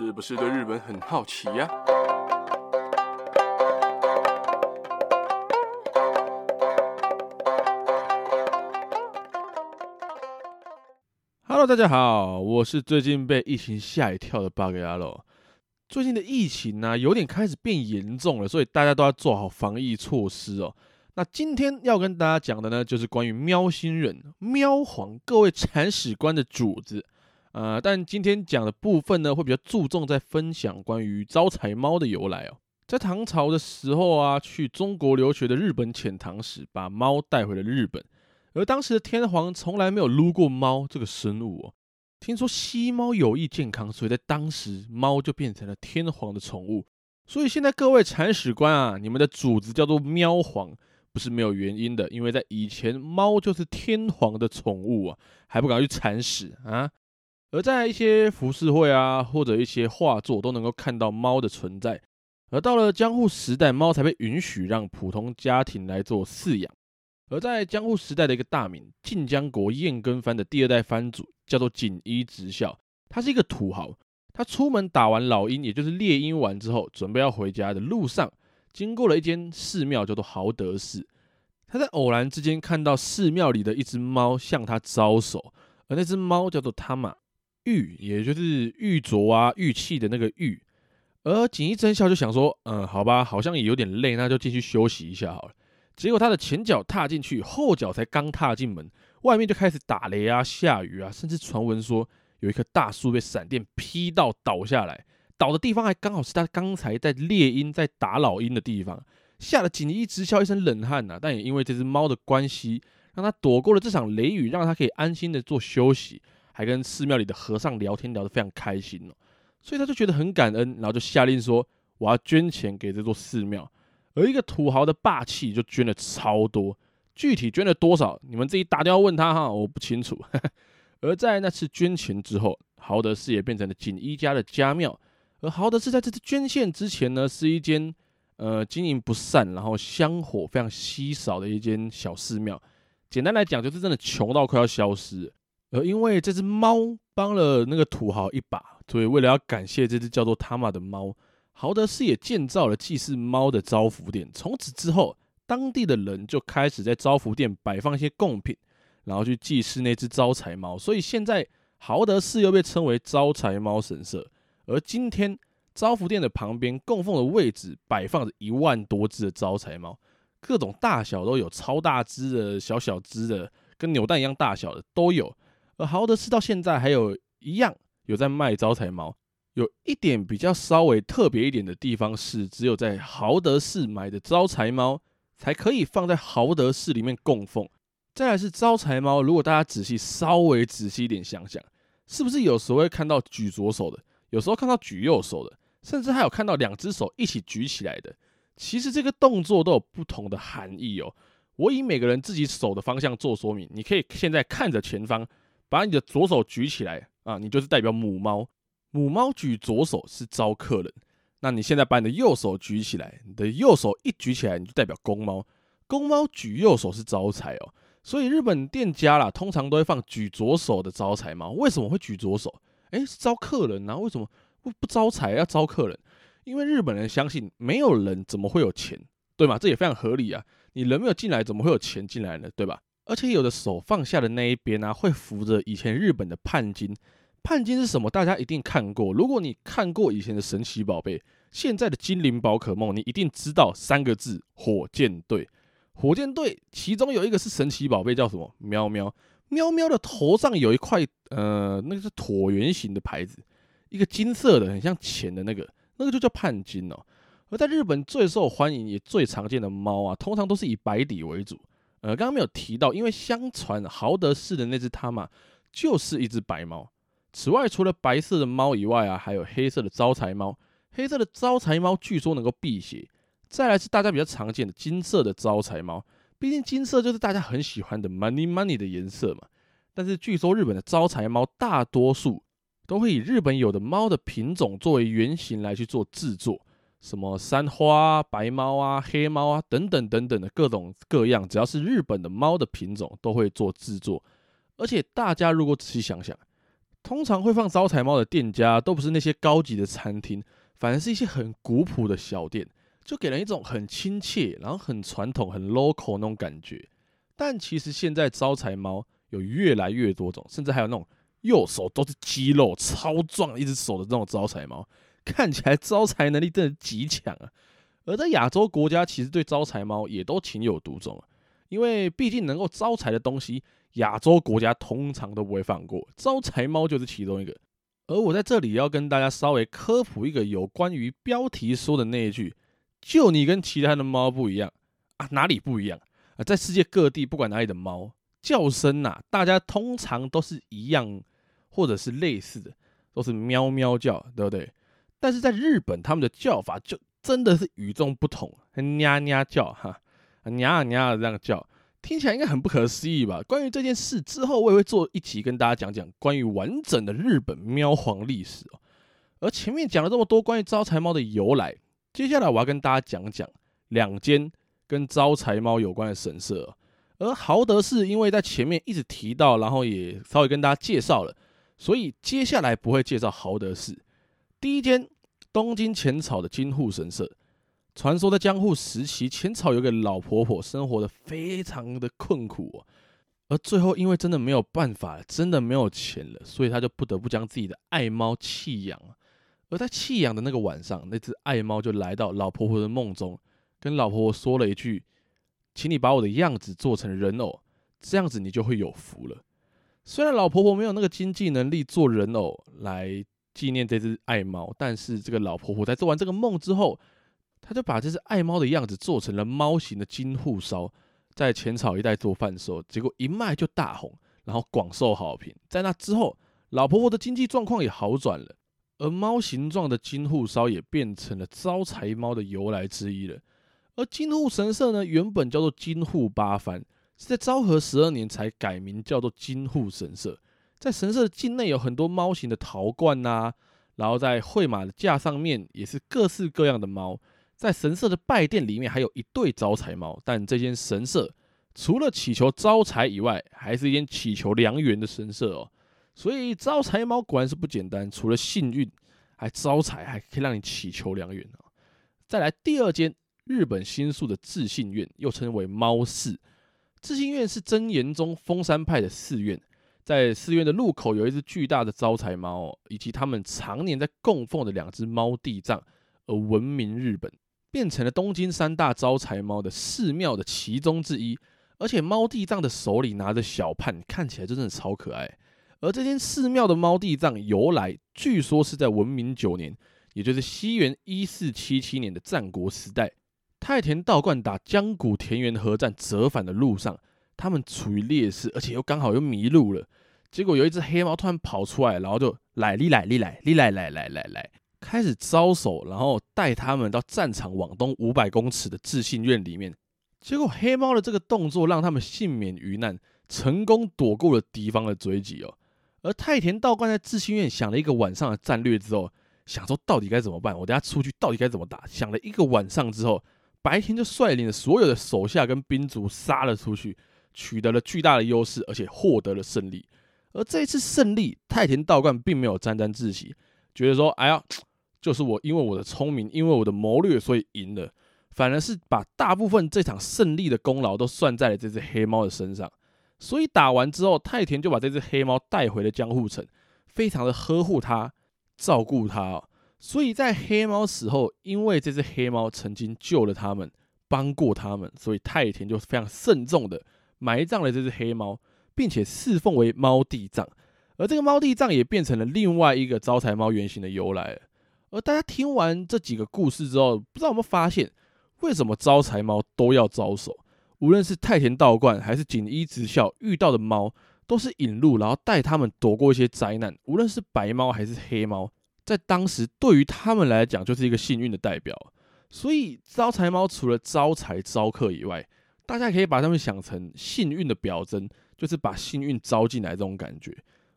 是不是对日本很好奇呀？Hello，大家好，我是最近被疫情吓一跳的八格牙路。最近的疫情呢、有点开始变严重了，所以大家都要做好防疫措施哦。那今天要跟大家讲的呢，就是关于喵星人喵皇各位铲屎官的主子。呃，但今天讲的部分呢，会比较注重在分享关于招财猫的由来哦。在唐朝的时候啊，去中国留学的日本遣唐使把猫带回了日本，而当时的天皇从来没有撸过猫这个生物哦。听说吸猫有益健康，所以在当时猫就变成了天皇的宠物。所以现在各位铲屎官啊，你们的主子叫做喵皇，不是没有原因的，因为在以前猫就是天皇的宠物啊，还不赶快去铲屎啊？而在一些浮世绘啊，或者一些画作都能够看到猫的存在。而到了江户时代，猫才被允许让普通家庭来做饲养。而在江户时代的一个大名近江国彦根藩的第二代藩主叫做锦衣直孝，他是一个土豪。他出门打完老鹰，也就是猎鹰完之后，准备要回家的路上，经过了一间寺庙，叫做豪德寺。他在偶然之间看到寺庙里的一只猫向他招手，而那只猫叫做他马。玉，也就是玉镯啊，玉器的那个玉。而锦衣真孝就想说，嗯，好吧，好像也有点累，那就进去休息一下好了。结果他的前脚踏进去，后脚才刚踏进门，外面就开始打雷啊，下雨啊，甚至传闻说有一棵大树被闪电劈到倒下来，倒的地方还刚好是他刚才在猎鹰、在打老鹰的地方，吓得锦衣直笑一身冷汗呐、啊。但也因为这只猫的关系，让他躲过了这场雷雨，让他可以安心的做休息。还跟寺庙里的和尚聊天，聊得非常开心哦，所以他就觉得很感恩，然后就下令说：“我要捐钱给这座寺庙。”而一个土豪的霸气就捐了超多，具体捐了多少，你们自己打电话问他哈，我不清楚。而在那次捐钱之后，豪德寺也变成了锦衣家的家庙。而豪德寺在这次捐献之前呢，是一间呃经营不善，然后香火非常稀少的一间小寺庙。简单来讲，就是真的穷到快要消失。而因为这只猫帮了那个土豪一把，所以为了要感谢这只叫做他玛的猫，豪德寺也建造了祭祀猫的招福殿。从此之后，当地的人就开始在招福殿摆放一些贡品，然后去祭祀那只招财猫。所以现在豪德寺又被称为招财猫神社。而今天招福殿的旁边供奉的位置摆放着一万多只的招财猫，各种大小都有，超大只的、小小只的，跟扭蛋一样大小的都有。而豪德寺到现在还有一样有在卖招财猫，有一点比较稍微特别一点的地方是，只有在豪德寺买的招财猫才可以放在豪德寺里面供奉。再来是招财猫，如果大家仔细稍微仔细一点想想，是不是有时候会看到举左手的，有时候看到举右手的，甚至还有看到两只手一起举起来的？其实这个动作都有不同的含义哦。我以每个人自己手的方向做说明，你可以现在看着前方。把你的左手举起来啊，你就是代表母猫。母猫举左手是招客人。那你现在把你的右手举起来，你的右手一举起来，你就代表公猫。公猫举右手是招财哦。所以日本店家啦，通常都会放举左手的招财猫。为什么会举左手？诶，是招客人啊？为什么不不招财要招客人？因为日本人相信没有人怎么会有钱，对吗？这也非常合理啊。你人没有进来，怎么会有钱进来呢？对吧？而且有的手放下的那一边啊，会扶着以前日本的判金。判金是什么？大家一定看过。如果你看过以前的神奇宝贝，现在的精灵宝可梦，你一定知道三个字：火箭队。火箭队其中有一个是神奇宝贝，叫什么？喵喵。喵喵的头上有一块，呃，那个是椭圆形的牌子，一个金色的，很像钱的那个，那个就叫判金哦。而在日本最受欢迎也最常见的猫啊，通常都是以白底为主。呃，刚刚没有提到，因为相传豪德寺的那只他玛就是一只白猫。此外，除了白色的猫以外啊，还有黑色的招财猫。黑色的招财猫据说能够辟邪。再来是大家比较常见的金色的招财猫，毕竟金色就是大家很喜欢的 money money 的颜色嘛。但是据说日本的招财猫大多数都会以日本有的猫的品种作为原型来去做制作。什么三花、白猫啊、黑猫啊等等等等的各种各样，只要是日本的猫的品种都会做制作。而且大家如果仔细想想，通常会放招财猫的店家，都不是那些高级的餐厅，反而是一些很古朴的小店，就给人一种很亲切，然后很传统、很 local 那种感觉。但其实现在招财猫有越来越多种，甚至还有那种右手都是肌肉、超壮一只手的这种招财猫，看起来招财能力真的极强啊。而在亚洲国家，其实对招财猫也都情有独钟啊，因为毕竟能够招财的东西，亚洲国家通常都不会放过，招财猫就是其中一个。而我在这里要跟大家稍微科普一个有关于标题说的那一句：“就你跟其他的猫不一样啊，哪里不一样？”啊，在世界各地，不管哪里的猫叫声呐，大家通常都是一样，或者是类似的，都是喵喵叫，对不对？但是在日本，他们的叫法就真的是与众不同，nha nha 叫哈，nha 啊 nha 的这样叫，听起来应该很不可思议吧？关于这件事之后，我也会做一集跟大家讲讲关于完整的日本喵皇历史哦。而前面讲了这么多关于招财猫的由来，接下来我要跟大家讲讲两间。跟招财猫有关的神社，而豪德寺因为在前面一直提到，然后也稍微跟大家介绍了，所以接下来不会介绍豪德寺。第一间东京浅草的金户神社，传说在江户时期，浅草有个老婆婆生活的非常的困苦，而最后因为真的没有办法，真的没有钱了，所以他就不得不将自己的爱猫弃养。而在弃养的那个晚上，那只爱猫就来到老婆婆的梦中。跟老婆婆说了一句：“请你把我的样子做成人偶，这样子你就会有福了。”虽然老婆婆没有那个经济能力做人偶来纪念这只爱猫，但是这个老婆婆在做完这个梦之后，她就把这只爱猫的样子做成了猫形的金户烧，在浅草一带做贩售，结果一卖就大红，然后广受好评。在那之后，老婆婆的经济状况也好转了，而猫形状的金户烧也变成了招财猫的由来之一了。而金户神社呢，原本叫做金户八幡，是在昭和十二年才改名叫做金户神社。在神社境内有很多猫形的陶罐呐、然后在绘马的架上面也是各式各样的猫。在神社的拜殿里面还有一对招财猫，但这间神社除了祈求招财以外，还是一间祈求良缘的神社哦。所以招财猫果然是不简单，除了幸运，还招财，还可以让你祈求良缘哦。再来第二间。日本新宿的智信院又称为猫寺，智信院是真言宗峰山派的寺院，在寺院的入口有一只巨大的招财猫，以及他们常年在供奉的两只猫地藏而闻名日本，变成了东京三大招财猫的寺庙的其中之一。而且猫地藏的手里拿着小判，看起来真的超可爱。而这间寺庙的猫地藏由来，据说是在文明九年，也就是西元一四七七年的战国时代。太田道观打江古田园合战折返的路上，他们处于劣势，而且又刚好又迷路了。结果有一只黑猫突然跑出来，然后就来你来你来你来来来来来，开始招手，然后带他们到战场往东五百公尺的智信院里面。结果黑猫的这个动作让他们幸免于难，成功躲过了敌方的追击哦。而太田道观在智信院想了一个晚上的战略之后，想说到底该怎么办？我等下出去到底该怎么打？想了一个晚上之后。白天就率领了所有的手下跟兵卒杀了出去，取得了巨大的优势，而且获得了胜利。而这一次胜利，太田道观并没有沾沾自喜，觉得说：“哎呀，就是我因为我的聪明，因为我的谋略，所以赢了。”反而是把大部分这场胜利的功劳都算在了这只黑猫的身上。所以打完之后，太田就把这只黑猫带回了江户城，非常的呵护它，照顾它哦。所以在黑猫死后，因为这只黑猫曾经救了他们，帮过他们，所以太田就非常慎重的埋葬了这只黑猫，并且侍奉为猫地藏。而这个猫地藏也变成了另外一个招财猫原型的由来。而大家听完这几个故事之后，不知道有没有发现，为什么招财猫都要招手？无论是太田道观还是锦衣直校遇到的猫，都是引路，然后带他们躲过一些灾难。无论是白猫还是黑猫。在当时，对于他们来讲，就是一个幸运的代表。所以，招财猫除了招财招客以外，大家可以把它们想成幸运的表征，就是把幸运招进来这种感觉。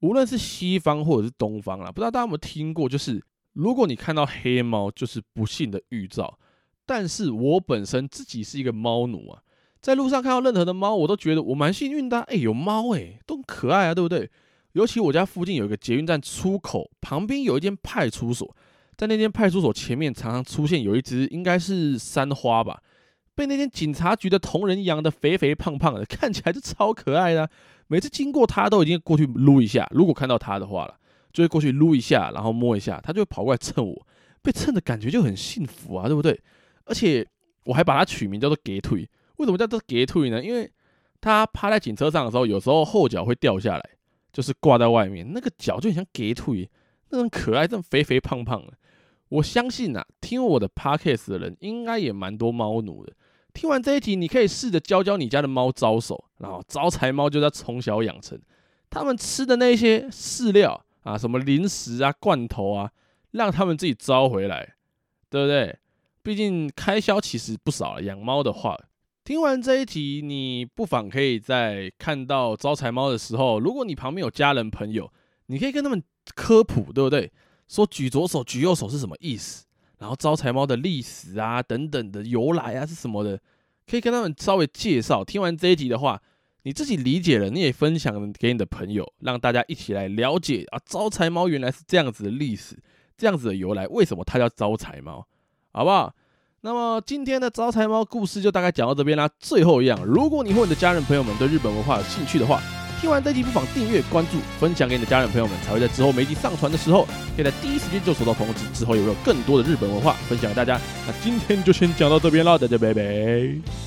无论是西方或者是东方啦，不知道大家有没有听过，就是如果你看到黑猫，就是不幸的预兆。但是我本身自己是一个猫奴啊，在路上看到任何的猫，我都觉得我蛮幸运的啊。哎，有猫哎，都很可爱啊，对不对？尤其我家附近有一个捷运站出口旁边有一间派出所，在那间派出所前面常常出现有一只应该是三花吧，被那间警察局的同仁养的肥肥胖胖的，看起来就超可爱的啊。每次经过它都已经过去撸一下，如果看到它的话了，就会过去撸一下，然后摸一下，它就会跑过来蹭我，被蹭的感觉就很幸福啊，对不对？而且我还把它取名叫做“给腿”，为什么叫做“给腿”呢？因为它趴在警车上的时候，有时候后脚会掉下来。就是挂在外面，那个脚就很像给腿，那种可爱，这种肥肥胖胖的。我相信啊，听我的 podcast 的人应该也蛮多猫奴的。听完这一题，你可以试着教教你家的猫招手，然后招财猫就在从小养成。他们吃的那些饲料啊，什么零食啊、罐头啊，让他们自己招回来，对不对？毕竟开销其实不少了，养猫的话。听完这一题，你不妨可以在看到招财猫的时候，如果你旁边有家人朋友，你可以跟他们科普，对不对？说举左手举右手是什么意思？然后招财猫的历史啊，等等的由来啊是什么的，可以跟他们稍微介绍。听完这一集的话，你自己理解了，你也分享给你的朋友，让大家一起来了解啊，招财猫原来是这样子的历史，这样子的由来，为什么它叫招财猫，好不好？那么今天的招财猫故事就大概讲到这边啦。最后一样，如果你或你的家人朋友们对日本文化有兴趣的话，听完这集不妨订阅、关注、分享给你的家人朋友们，才会在之后每集上传的时候，可以在第一时间就收到通知。之后有没有更多的日本文化分享给大家？那今天就先讲到这边了，大家拜拜。